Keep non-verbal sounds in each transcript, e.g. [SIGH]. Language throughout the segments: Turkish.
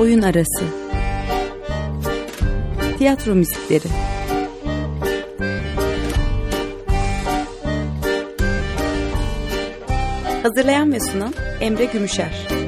Oyun Arası. Tiyatro Müzikleri. Hazırlayan ve sunan Emre Gümüşer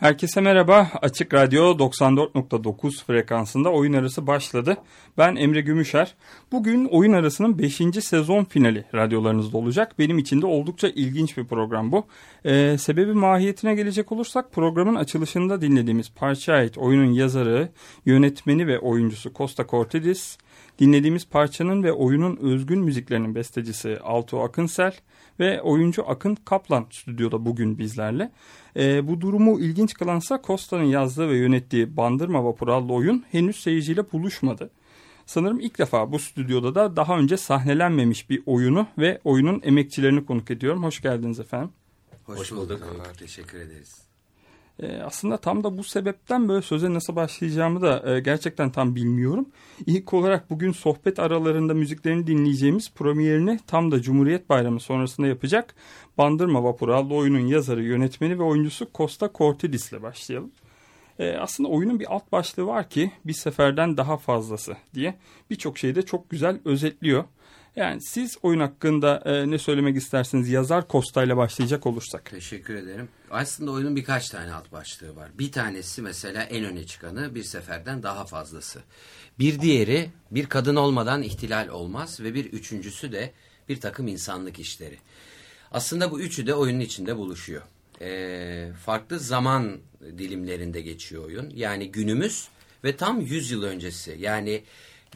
Herkese merhaba. Açık Radyo 94.9 frekansında oyun arası başladı. Ben Emre Gümüşer. Bugün oyun arasının 5. sezon finali radyolarınızda olacak. Benim için de oldukça ilginç bir program bu. Ee, sebebi mahiyetine gelecek olursak programın açılışında dinlediğimiz parça ait oyunun yazarı, yönetmeni ve oyuncusu Costa Cortidis, dinlediğimiz parçanın ve oyunun özgün müziklerinin bestecisi Alto Akınsel ve oyuncu Akın Kaplan stüdyoda bugün bizlerle. E, bu durumu ilginç kılansa Costa'nın yazdığı ve yönettiği Bandırma Vapuru adlı oyun henüz seyirciyle buluşmadı. Sanırım ilk defa bu stüdyoda da daha önce sahnelenmemiş bir oyunu ve oyunun emekçilerini konuk ediyorum. Hoş geldiniz efendim. Hoş, Hoş bulduk. bulduk. Teşekkür ederiz. E, aslında tam da bu sebepten böyle söze nasıl başlayacağımı da e, gerçekten tam bilmiyorum. İlk olarak bugün sohbet aralarında müziklerini dinleyeceğimiz premierini tam da Cumhuriyet Bayramı sonrasında yapacak Bandırma Vapuru adlı oyunun yazarı, yönetmeni ve oyuncusu Costa Cortidis ile başlayalım. E, aslında oyunun bir alt başlığı var ki bir seferden daha fazlası diye birçok şeyi de çok güzel özetliyor. Yani siz oyun hakkında e, ne söylemek istersiniz? Yazar Costa ile başlayacak olursak. Teşekkür ederim. Aslında oyunun birkaç tane alt başlığı var. Bir tanesi mesela en öne çıkanı bir seferden daha fazlası. Bir diğeri bir kadın olmadan ihtilal olmaz ve bir üçüncüsü de bir takım insanlık işleri. Aslında bu üçü de oyunun içinde buluşuyor. E, farklı zaman dilimlerinde geçiyor oyun. Yani günümüz ve tam 100 yıl öncesi. Yani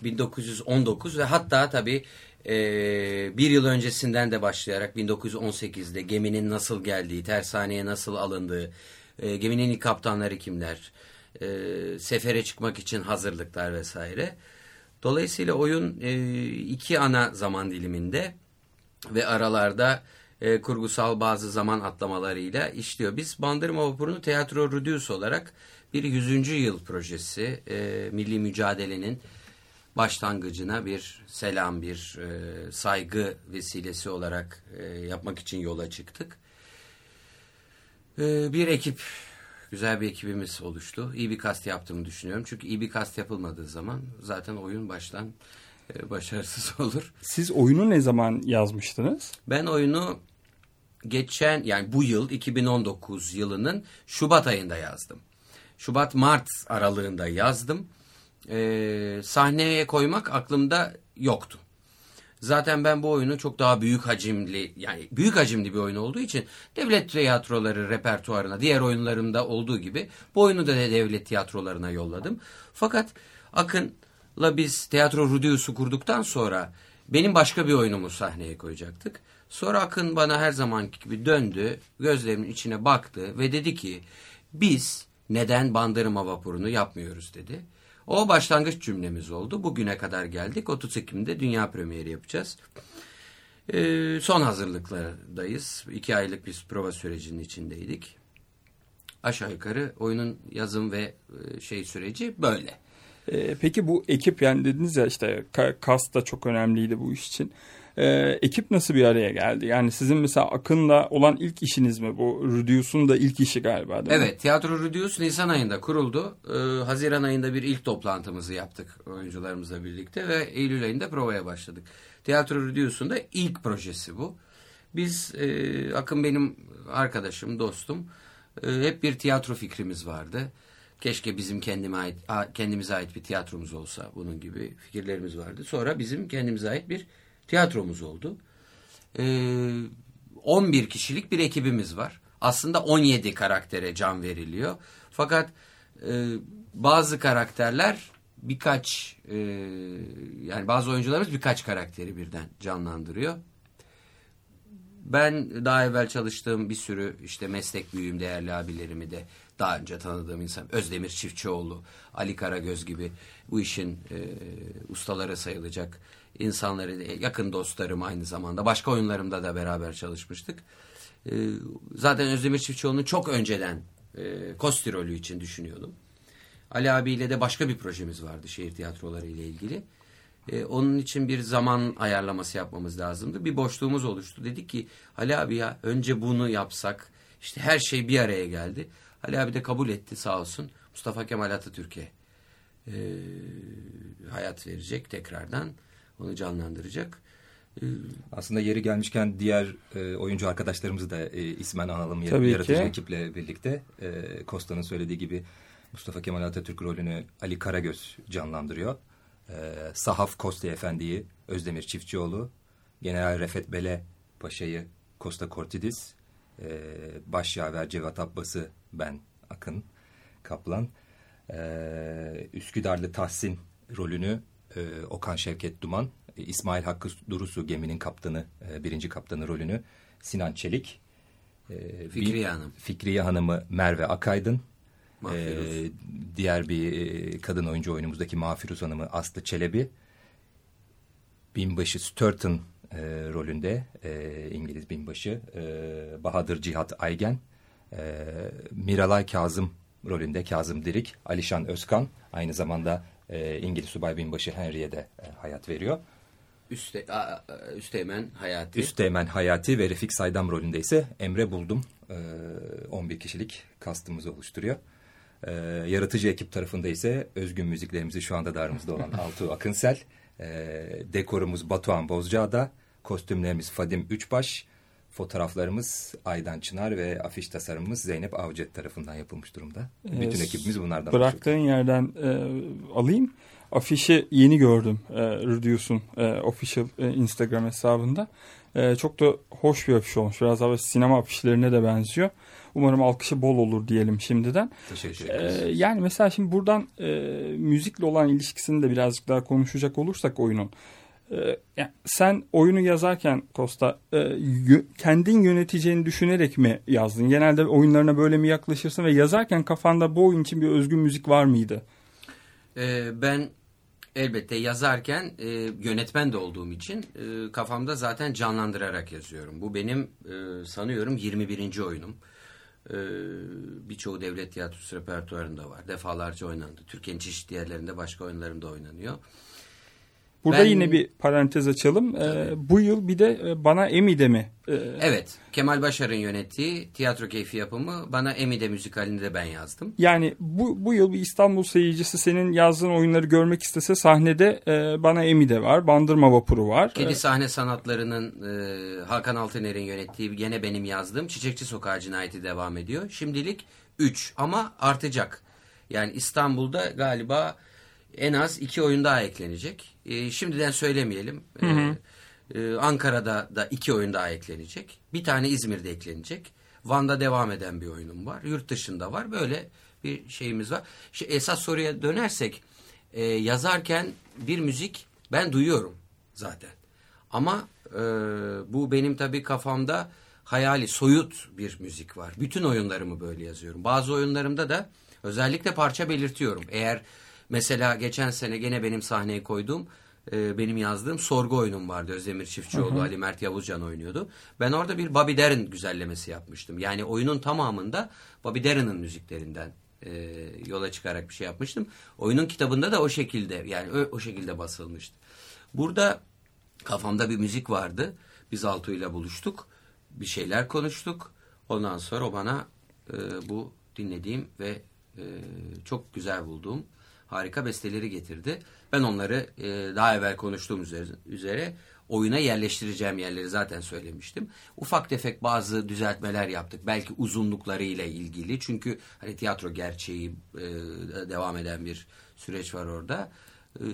1919 ve hatta tabii e, bir yıl öncesinden de başlayarak 1918'de geminin nasıl geldiği, tersaneye nasıl alındığı, e, geminin ilk kaptanları kimler, e, sefere çıkmak için hazırlıklar vesaire. Dolayısıyla oyun e, iki ana zaman diliminde ve aralarda e, kurgusal bazı zaman atlamalarıyla işliyor. Biz Bandırma Vapuru'nu Teatro Rudius olarak bir 100. yıl projesi, e, milli mücadelenin başlangıcına bir selam, bir e, saygı vesilesi olarak e, yapmak için yola çıktık. E, bir ekip, güzel bir ekibimiz oluştu. İyi bir kast yaptığımı düşünüyorum. Çünkü iyi bir kast yapılmadığı zaman zaten oyun baştan e, başarısız [LAUGHS] olur. Siz oyunu ne zaman yazmıştınız? Ben oyunu geçen yani bu yıl 2019 yılının Şubat ayında yazdım. Şubat-Mart aralığında yazdım e, sahneye koymak aklımda yoktu. Zaten ben bu oyunu çok daha büyük hacimli yani büyük hacimli bir oyun olduğu için devlet tiyatroları repertuarına diğer oyunlarımda olduğu gibi bu oyunu da devlet tiyatrolarına yolladım. Fakat Akın'la biz tiyatro Rudius'u kurduktan sonra benim başka bir oyunumu sahneye koyacaktık. Sonra Akın bana her zamanki gibi döndü, gözlerimin içine baktı ve dedi ki biz neden Bandırma Vapuru'nu yapmıyoruz dedi. O başlangıç cümlemiz oldu. Bugüne kadar geldik. 30 Ekim'de dünya premieri yapacağız. Ee, son hazırlıklardayız. İki aylık bir prova sürecinin içindeydik. Aşağı yukarı oyunun yazım ve e, şey süreci böyle. Ee, peki bu ekip yani dediniz ya işte kas da çok önemliydi bu iş için. Ee, ekip nasıl bir araya geldi? Yani sizin mesela Akın'la olan ilk işiniz mi? Bu Rudius'un da ilk işi galiba değil mi? Evet, Tiyatro Rudius Nisan ayında kuruldu. Ee, Haziran ayında bir ilk toplantımızı yaptık oyuncularımızla birlikte ve Eylül ayında provaya başladık. Tiyatro Rudius'un da ilk projesi bu. Biz, e, Akın benim arkadaşım, dostum. E, hep bir tiyatro fikrimiz vardı. Keşke bizim kendime ait, kendimize ait bir tiyatromuz olsa bunun gibi fikirlerimiz vardı. Sonra bizim kendimize ait bir tiyatromuz oldu. Ee, 11 kişilik bir ekibimiz var. Aslında 17 karaktere can veriliyor. Fakat e, bazı karakterler birkaç e, yani bazı oyuncularımız birkaç karakteri birden canlandırıyor. Ben daha evvel çalıştığım bir sürü işte meslek büyüğüm değerli abilerimi de daha önce tanıdığım insan Özdemir Çiftçioğlu, Ali Karagöz gibi bu işin e, ustaları sayılacak insanları yakın dostlarım aynı zamanda. Başka oyunlarımda da beraber çalışmıştık. E, zaten Özdemir Çiftçioğlu'nu çok önceden e, Kosti rolü için düşünüyordum. Ali abiyle de başka bir projemiz vardı şehir tiyatroları ile ilgili. E, onun için bir zaman ayarlaması yapmamız lazımdı. Bir boşluğumuz oluştu. Dedik ki Ali abi ya önce bunu yapsak. İşte her şey bir araya geldi. Ali abi de kabul etti sağ olsun. Mustafa Kemal Atatürk'e e, hayat verecek tekrardan. Onu canlandıracak. E, Aslında yeri gelmişken diğer e, oyuncu arkadaşlarımızı da e, ismen analım Tabii yaratıcı ki. ekiple birlikte. E, Kosta'nın söylediği gibi Mustafa Kemal Atatürk rolünü Ali Karagöz canlandırıyor. E, Sahaf Kosta Efendi'yi Özdemir Çiftçioğlu, General Refet Bele Paşa'yı Costa Cortidis, e, Başyaver Cevat Abbas'ı ben Akın Kaplan, e, Üsküdarlı Tahsin rolünü e, Okan Şevket Duman, e, İsmail Hakkı Durusu geminin kaptanı, e, birinci kaptanı rolünü Sinan Çelik, e, Fikriye Hanım. Fikriye Hanım'ı Merve Akaydın, e, diğer bir e, kadın oyuncu oyunumuzdaki Mafiruz Hanım'ı Aslı Çelebi, binbaşı Sturton e, rolünde e, İngiliz binbaşı e, Bahadır Cihat Aygen, e, Miralay Kazım rolünde Kazım Dirik, Alişan Özkan aynı zamanda e, İngiliz subay binbaşı Henry'e de e, hayat veriyor. Üste, a, Üsteğmen Hayati. Üsteğmen Hayati ve Refik Saydam rolünde ise Emre Buldum. E, 11 kişilik kastımızı oluşturuyor. E, yaratıcı ekip tarafında ise özgün müziklerimizi şu anda da aramızda olan [LAUGHS] Altuğ Akınsel. E, dekorumuz Batuhan Bozcaada. Kostümlerimiz Fadim Üçbaş. Fotoğraflarımız Aydan Çınar ve afiş tasarımımız Zeynep Avcet tarafından yapılmış durumda. Bütün ee, ekibimiz bunlardan. Bıraktığın oluşuyor. yerden e, alayım. Afişi yeni gördüm e, Reduce'un e, official e, Instagram hesabında. E, çok da hoş bir afiş olmuş. Biraz daha sinema afişlerine de benziyor. Umarım alkışı bol olur diyelim şimdiden. Teşekkür ederiz. Ee, yani mesela şimdi buradan e, müzikle olan ilişkisini de birazcık daha konuşacak olursak oyunun. Ee, yani sen oyunu yazarken Costa e, kendin yöneteceğini düşünerek mi yazdın? Genelde oyunlarına böyle mi yaklaşırsın ve yazarken kafanda bu oyun için bir özgün müzik var mıydı? Ee, ben elbette yazarken e, yönetmen de olduğum için e, kafamda zaten canlandırarak yazıyorum. Bu benim sanıyorum 21. oyunum. E, Birçoğu devlet tiyatrosu repertuarında var. Defalarca oynandı. Türkiye'nin çeşitli yerlerinde başka oyunlarımda oynanıyor. Burada ben, yine bir parantez açalım. Ee, bu yıl bir de e, Bana Emi'de mi? Ee, evet. Kemal Başar'ın yönettiği tiyatro keyfi yapımı Bana Emi'de müzikalini de ben yazdım. Yani bu, bu yıl bir İstanbul seyircisi senin yazdığın oyunları görmek istese sahnede e, Bana Emi'de var. Bandırma Vapuru var. Kedi Sahne Sanatları'nın e, Hakan Altıner'in yönettiği gene benim yazdığım Çiçekçi Sokağı Cinayeti devam ediyor. Şimdilik 3 ama artacak. Yani İstanbul'da galiba en az iki oyun daha eklenecek. E, şimdiden söylemeyelim. Hı hı. E, Ankara'da da iki oyun daha eklenecek. Bir tane İzmir'de eklenecek. Van'da devam eden bir oyunum var. Yurt dışında var. Böyle bir şeyimiz var. Şu esas soruya dönersek e, yazarken bir müzik ben duyuyorum zaten. Ama e, bu benim tabii kafamda hayali soyut bir müzik var. Bütün oyunlarımı böyle yazıyorum. Bazı oyunlarımda da özellikle parça belirtiyorum. Eğer Mesela geçen sene gene benim sahneye koyduğum e, benim yazdığım sorgu oyunum vardı. Özdemir Çiftçioğlu, Ali Mert Yavuzcan oynuyordu. Ben orada bir Bobby Darin güzellemesi yapmıştım. Yani oyunun tamamında Bobby Darin'in müziklerinden e, yola çıkarak bir şey yapmıştım. Oyunun kitabında da o şekilde yani o, o şekilde basılmıştı. Burada kafamda bir müzik vardı. Biz Altu ile buluştuk. Bir şeyler konuştuk. Ondan sonra o bana e, bu dinlediğim ve e, çok güzel bulduğum harika besteleri getirdi. Ben onları e, daha evvel konuştuğum üzere, üzere oyuna yerleştireceğim yerleri zaten söylemiştim. Ufak tefek bazı düzeltmeler yaptık. Belki uzunluklarıyla ilgili. Çünkü hani tiyatro gerçeği e, devam eden bir süreç var orada. E,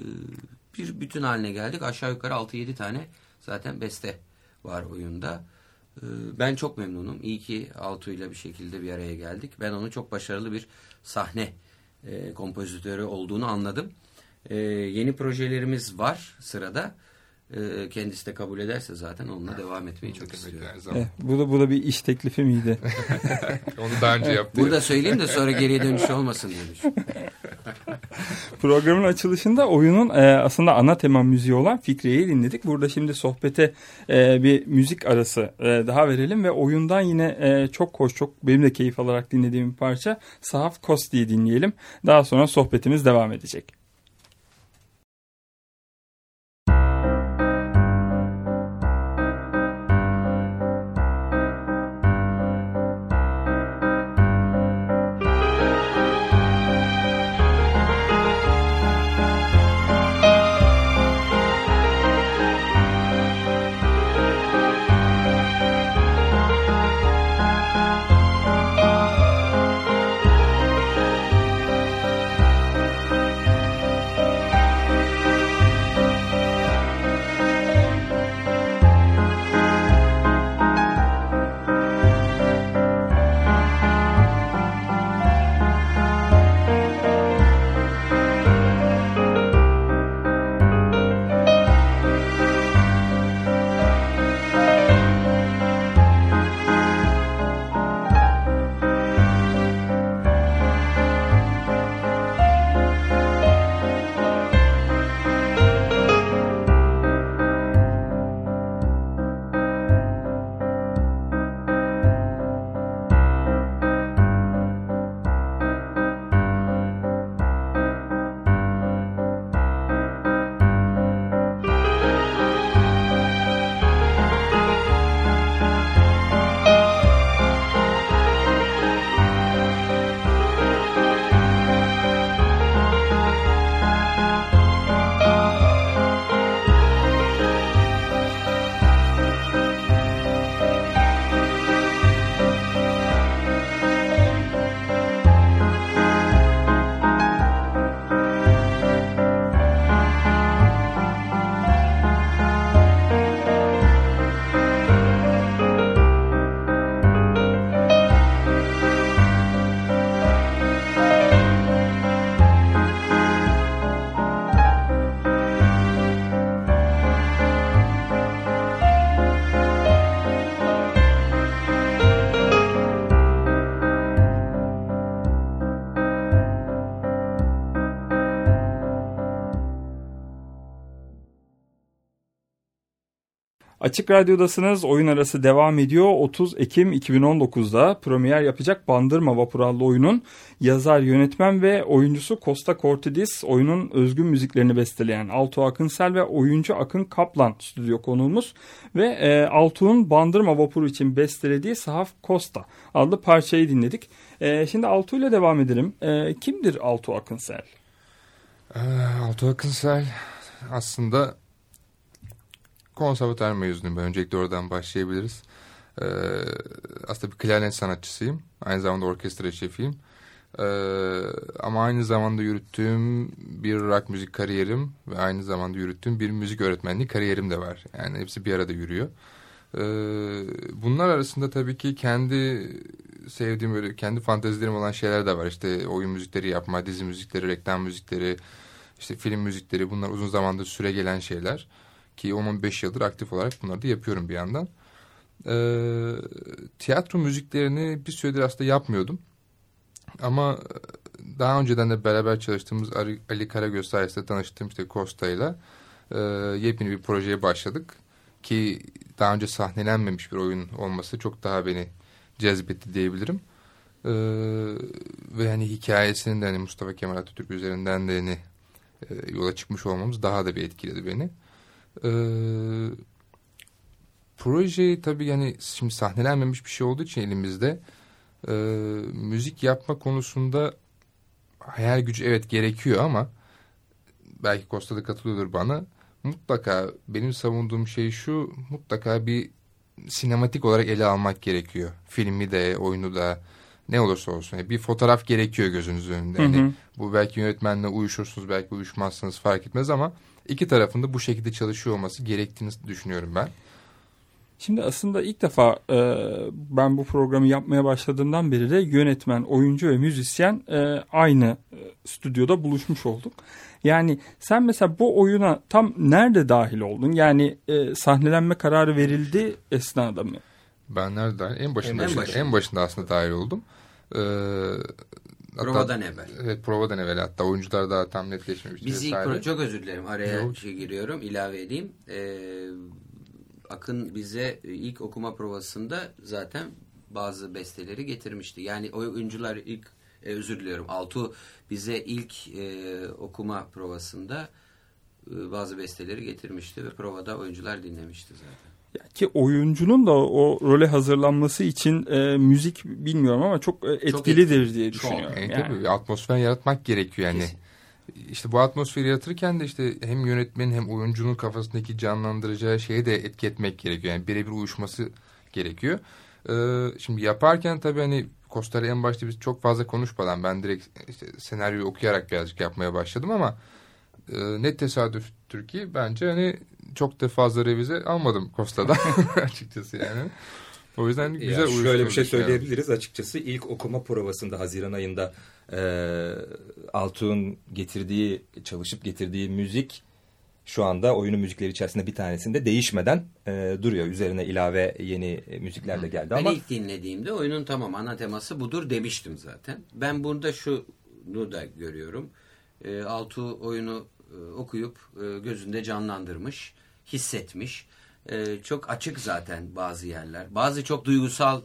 bir bütün haline geldik. Aşağı yukarı 6-7 tane zaten beste var oyunda. E, ben çok memnunum. İyi ki Altu ile bir şekilde bir araya geldik. Ben onu çok başarılı bir sahne e, kompozitörü olduğunu anladım. E, yeni projelerimiz var sırada. E, kendisi de kabul ederse zaten onunla devam etmeyi çok istiyorum. Eh, bu da bu da bir iş teklifi miydi? [LAUGHS] Onu daha önce yaptım. Burada söyleyeyim de sonra geriye dönüş olmasın diye. [LAUGHS] Programın açılışında oyunun e, aslında ana tema müziği olan Fikriye'yi dinledik. Burada şimdi sohbete e, bir müzik arası e, daha verelim ve oyundan yine e, çok hoş, çok benim de keyif alarak dinlediğim bir parça Sahaf Kosti'yi dinleyelim. Daha sonra sohbetimiz devam edecek. Açık Radyo'dasınız. Oyun arası devam ediyor. 30 Ekim 2019'da premier yapacak Bandırma Vapur adlı oyunun yazar, yönetmen ve oyuncusu Costa Cortidis oyunun özgün müziklerini besteleyen Altuğ Akınsel ve oyuncu Akın Kaplan stüdyo konuğumuz ve e, Altuğ'un Bandırma Vapuru için bestelediği Sahaf Costa adlı parçayı dinledik. E, şimdi Altuğ ile devam edelim. E, kimdir Altuğ Akınsel? Ee, Altuğ Akınsel aslında konservatuar mezunuyum. Ben öncelikle oradan başlayabiliriz. Ee, aslında bir klarnet sanatçısıyım. Aynı zamanda orkestra şefiyim. Ee, ama aynı zamanda yürüttüğüm bir rock müzik kariyerim ve aynı zamanda yürüttüğüm bir müzik öğretmenliği kariyerim de var. Yani hepsi bir arada yürüyor. Ee, bunlar arasında tabii ki kendi sevdiğim böyle kendi fantezilerim olan şeyler de var. İşte oyun müzikleri yapma, dizi müzikleri, reklam müzikleri, işte film müzikleri bunlar uzun zamandır süre gelen şeyler. Ki 10-15 yıldır aktif olarak bunları da yapıyorum bir yandan. Ee, tiyatro müziklerini bir süredir aslında yapmıyordum. Ama daha önceden de beraber çalıştığımız Ali Karagöz sayesinde tanıştığım işte Costa ile e, yepyeni bir projeye başladık. Ki daha önce sahnelenmemiş bir oyun olması çok daha beni cezbetti diyebilirim. Ee, ve hani hikayesinin de hani Mustafa Kemal Atatürk üzerinden de hani e, yola çıkmış olmamız daha da bir etkiledi beni. Ee, proje tabii yani şimdi sahnelenmemiş bir şey olduğu için elimizde e, müzik yapma konusunda hayal gücü evet gerekiyor ama belki Costa da katılıyordur bana. Mutlaka benim savunduğum şey şu mutlaka bir sinematik olarak ele almak gerekiyor. Filmi de oyunu da ne olursa olsun. Yani bir fotoğraf gerekiyor gözünüzün önünde. Yani hı. Bu belki yönetmenle uyuşursunuz belki uyuşmazsınız fark etmez ama iki tarafında bu şekilde çalışıyor olması gerektiğini düşünüyorum ben. Şimdi aslında ilk defa e, ben bu programı yapmaya başladığımdan beri de yönetmen, oyuncu ve müzisyen e, aynı e, stüdyoda buluşmuş olduk. Yani sen mesela bu oyuna tam nerede dahil oldun? Yani e, sahnelenme kararı verildi esnada mı? Ben nerede dahil? En başında, en, başında. en başında aslında dahil oldum. Ee, provadan evvel. Evet provadan evvel hatta oyuncular daha tam netleşmemişti. Biz ilk çok özür dilerim araya şey giriyorum ilave edeyim. Ee, Akın bize ilk okuma provasında zaten bazı besteleri getirmişti. Yani oyuncular ilk e, özür diliyorum Altu bize ilk e, okuma provasında e, bazı besteleri getirmişti ve provada oyuncular dinlemişti zaten. Ki oyuncunun da o role hazırlanması için e, müzik bilmiyorum ama çok e, etkilidir çok diye düşünüyorum. Çok, yani. Tabii atmosfer yaratmak gerekiyor yani. Kesin. İşte bu atmosferi yaratırken de işte hem yönetmenin hem oyuncunun kafasındaki canlandıracağı şeye de etki etmek gerekiyor. Yani birebir uyuşması gerekiyor. Ee, şimdi yaparken tabii hani Kostar'ı en başta biz çok fazla konuşmadan ben direkt işte senaryoyu okuyarak birazcık yapmaya başladım ama e, ne tesadüftür ki bence hani çok da fazla revize almadım Kosta'dan [LAUGHS] [LAUGHS] açıkçası yani. O yüzden güzel ya Şöyle bir şey söyleyebiliriz yani. açıkçası ilk okuma provasında Haziran ayında e, Altuğ'un getirdiği çalışıp getirdiği müzik şu anda oyunun müzikleri içerisinde bir tanesinde değişmeden e, duruyor. Üzerine ilave yeni müzikler de geldi ben ama. Ben ilk dinlediğimde oyunun tamam ana teması budur demiştim zaten. Ben burada şunu da görüyorum. E, Altuğ oyunu e, okuyup e, gözünde canlandırmış, hissetmiş. E, çok açık zaten bazı yerler. Bazı çok duygusal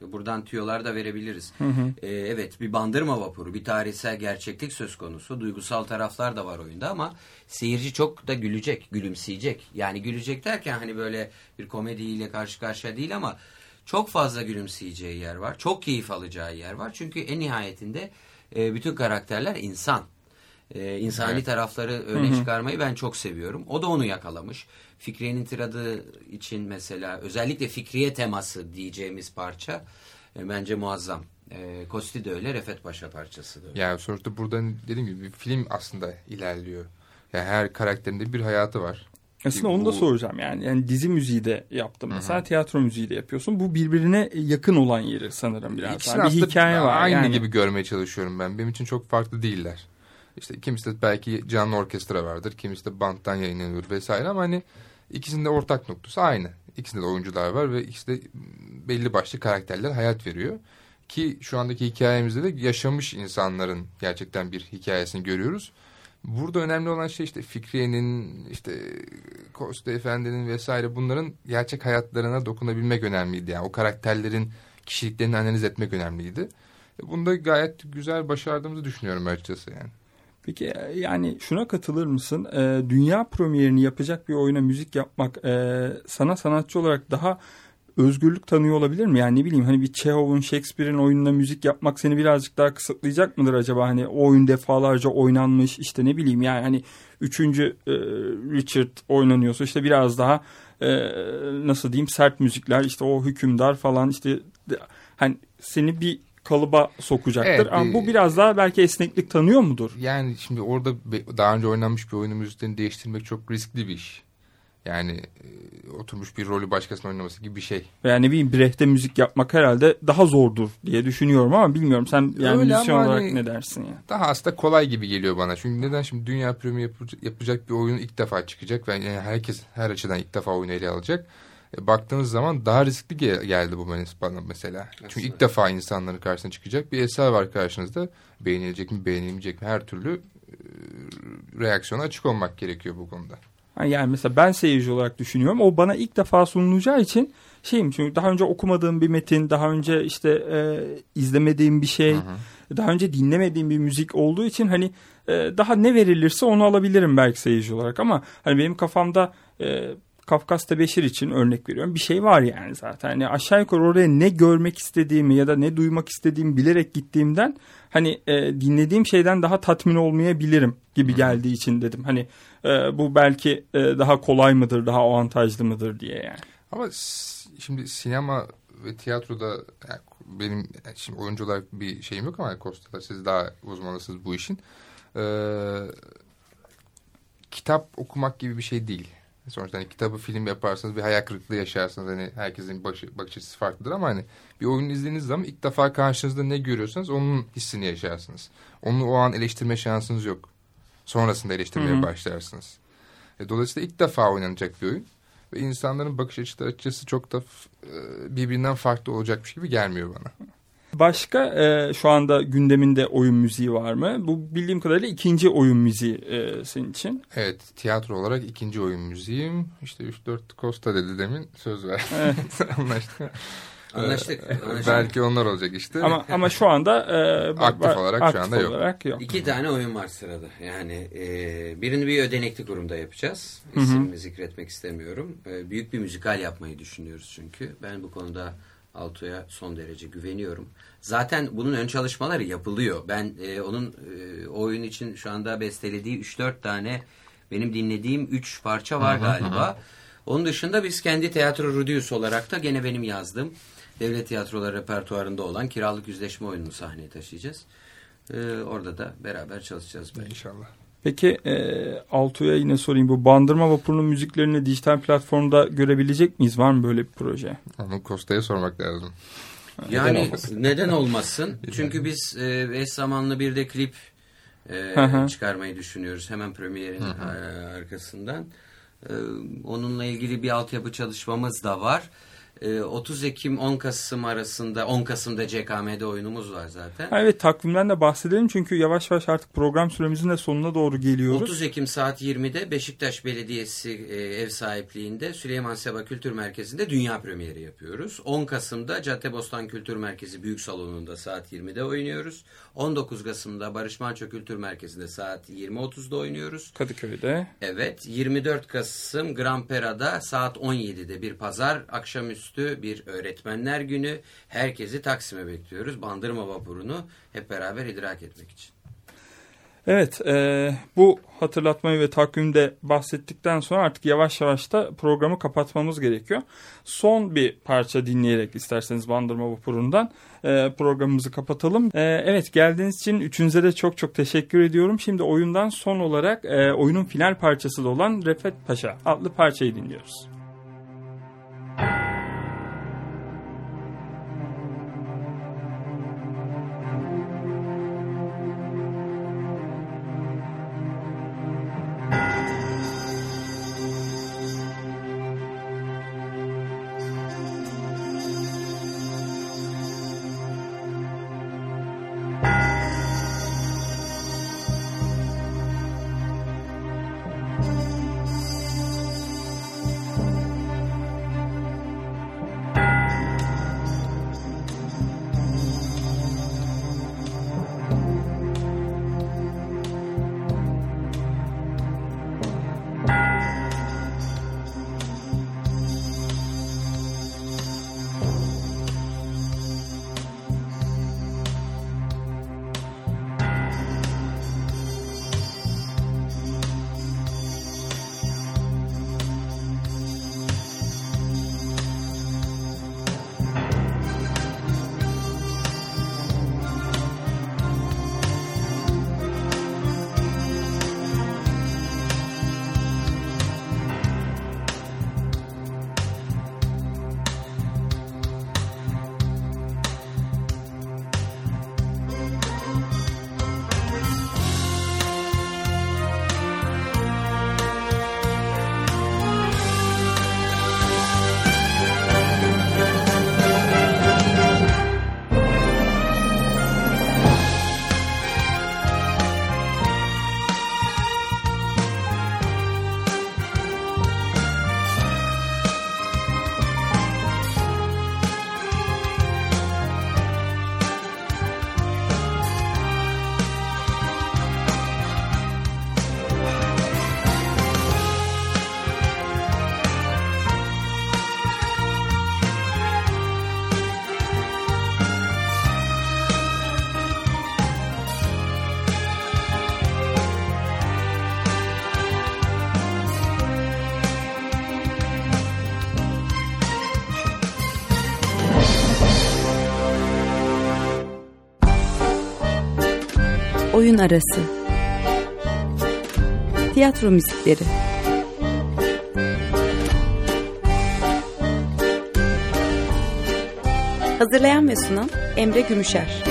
Buradan tüyolar da verebiliriz. Hı hı. Ee, evet bir bandırma vapuru, bir tarihsel gerçeklik söz konusu. Duygusal taraflar da var oyunda ama seyirci çok da gülecek, gülümseyecek. Yani gülecek derken hani böyle bir komediyle karşı karşıya değil ama çok fazla gülümseyeceği yer var. Çok keyif alacağı yer var. Çünkü en nihayetinde e, bütün karakterler insan. E, insani evet. tarafları öne Hı-hı. çıkarmayı ben çok seviyorum. O da onu yakalamış. Fikriye'nin tiradı için mesela özellikle Fikriye teması diyeceğimiz parça e, bence muazzam. E, Kosti de öyle, Refet Paşa parçası da öyle. Yani sonuçta burada dediğim gibi bir film aslında ilerliyor. Yani her karakterinde bir hayatı var. Aslında onu da soracağım yani. yani dizi müziği de yaptım. Mesela Hı-hı. tiyatro müziği de yapıyorsun. Bu birbirine yakın olan yeri sanırım biraz. İkisini yani bir hikaye var. Aynı yani. gibi görmeye çalışıyorum ben. Benim için çok farklı değiller. İşte kimisi de belki canlı orkestra vardır. Kimisi de banttan yayınlanıyor vesaire ama hani ikisinde ortak noktası aynı. İkisinde de oyuncular var ve ikisi de belli başlı karakterler hayat veriyor. Ki şu andaki hikayemizde de yaşamış insanların gerçekten bir hikayesini görüyoruz. Burada önemli olan şey işte Fikriye'nin, işte Kosta Efendi'nin vesaire bunların gerçek hayatlarına dokunabilmek önemliydi. Yani o karakterlerin kişiliklerini analiz etmek önemliydi. Bunda gayet güzel başardığımızı düşünüyorum açıkçası yani. Peki e, yani şuna katılır mısın? E, dünya premierini yapacak bir oyuna müzik yapmak e, sana sanatçı olarak daha özgürlük tanıyor olabilir mi? Yani ne bileyim hani bir Chekhov'un Shakespeare'in oyununa müzik yapmak seni birazcık daha kısıtlayacak mıdır acaba? Hani o oyun defalarca oynanmış işte ne bileyim yani hani üçüncü e, Richard oynanıyorsa işte biraz daha e, nasıl diyeyim sert müzikler işte o hükümdar falan işte hani seni bir kalıba sokacaktır. Evet, Ama bu biraz daha belki esneklik tanıyor mudur? Yani şimdi orada daha önce oynanmış bir oyunun müziklerini değiştirmek çok riskli bir iş. Yani e, oturmuş bir rolü başkasının oynaması gibi bir şey. Yani bir Brecht'te müzik yapmak herhalde daha zordur diye düşünüyorum ama bilmiyorum. Sen yani Öyle müzisyen olarak hani ne dersin ya? Daha aslında kolay gibi geliyor bana. Çünkü neden şimdi dünya premi yapacak bir oyun ilk defa çıkacak ve yani herkes her açıdan ilk defa oyunu ele alacak e, baktığınız zaman daha riskli geldi bu bana mesela. Nasıl? Çünkü ilk defa insanların karşısına çıkacak bir eser var karşınızda. Beğenilecek mi beğenilmeyecek mi her türlü e, reaksiyona açık olmak gerekiyor bu konuda. Yani mesela ben seyirci olarak düşünüyorum. O bana ilk defa sunulacağı için şeyim çünkü daha önce okumadığım bir metin, daha önce işte e, izlemediğim bir şey, hı hı. daha önce dinlemediğim bir müzik olduğu için hani e, daha ne verilirse onu alabilirim belki seyirci olarak ama hani benim kafamda e, Kafkas Beşir için örnek veriyorum. Bir şey var yani zaten. Hani aşağı yukarı oraya ne görmek istediğimi ya da ne duymak istediğimi bilerek gittiğimden hani e, dinlediğim şeyden daha tatmin olmayabilirim gibi geldiği için dedim. Hani e, bu belki e, daha kolay mıdır, daha avantajlı mıdır diye yani. Ama şimdi sinema ve tiyatroda yani benim şimdi oyuncu olarak bir şeyim yok ama Kosta'da siz daha uzmanısınız bu işin. Ee, kitap okumak gibi bir şey değil. Sonuçta hani kitabı film yaparsanız bir hayal kırıklığı yaşarsınız. Hani herkesin başı, bakış açısı farklıdır ama hani bir oyun izlediğiniz zaman ilk defa karşınızda ne görüyorsanız onun hissini yaşarsınız. Onu o an eleştirme şansınız yok. Sonrasında eleştirmeye Hı-hı. başlarsınız. E, dolayısıyla ilk defa oynanacak bir oyun. Ve insanların bakış açısı açısı çok da e, birbirinden farklı olacakmış gibi gelmiyor bana. Başka e, şu anda gündeminde oyun müziği var mı? Bu bildiğim kadarıyla ikinci oyun müziği e, senin için. Evet tiyatro olarak ikinci oyun müziğim. İşte 3-4 Costa dedi demin söz ver. Evet. [LAUGHS] Anlaştık. Anlaştık, anlaştık. Belki onlar olacak işte. Ama ama şu anda e, aktif olarak aktif şu anda olarak yok. yok. İki tane oyun var sırada. Yani e, birini bir ödenekli kurumda yapacağız. İsimini zikretmek istemiyorum. E, büyük bir müzikal yapmayı düşünüyoruz çünkü. Ben bu konuda Alto'ya son derece güveniyorum. Zaten bunun ön çalışmaları yapılıyor. Ben e, onun e, oyun için şu anda bestelediği 3-4 tane benim dinlediğim 3 parça var galiba. Onun dışında biz kendi tiyatro Rudius olarak da gene benim yazdığım devlet tiyatroları repertuarında olan kiralık yüzleşme oyununu sahneye taşıyacağız. Ee, orada da beraber çalışacağız belki. İnşallah. Peki e, Altuğ'a yine sorayım. Bu Bandırma Vapuru'nun müziklerini dijital platformda görebilecek miyiz? Var mı böyle bir proje? Onu Kosta'ya sormak lazım. Yani neden olmasın? Neden olmasın? [LAUGHS] Çünkü biz e, eş zamanlı bir de klip e, çıkarmayı düşünüyoruz. Hemen premierin e, arkasından. E, onunla ilgili bir altyapı çalışmamız da var. 30 ee, Ekim 10 Kasım arasında 10 Kasım'da CKM'de oyunumuz var zaten. Ha, evet takvimden de bahsedelim çünkü yavaş yavaş artık program süremizin de sonuna doğru geliyoruz. 30 Ekim saat 20'de Beşiktaş Belediyesi e, ev sahipliğinde Süleyman Seba Kültür Merkezi'nde dünya premieri yapıyoruz. 10 Kasım'da Caddebostan Kültür Merkezi Büyük Salonu'nda saat 20'de oynuyoruz. 19 Kasım'da Barış Manço Kültür Merkezi'nde saat 20.30'da oynuyoruz. Kadıköy'de. Evet 24 Kasım Grand Pera'da saat 17'de bir pazar akşamüstü üstü bir öğretmenler günü. Herkesi Taksim'e bekliyoruz. Bandırma vapurunu hep beraber idrak etmek için. Evet, e, bu hatırlatmayı ve takvimde bahsettikten sonra artık yavaş yavaş da programı kapatmamız gerekiyor. Son bir parça dinleyerek isterseniz Bandırma Vapuru'ndan e, programımızı kapatalım. E, evet, geldiğiniz için üçünüze de çok çok teşekkür ediyorum. Şimdi oyundan son olarak e, oyunun final parçası da olan Refet Paşa adlı parçayı dinliyoruz. Arası. Tiyatro Müzikleri. Hazırlayan ve sunan Emre Gümüşer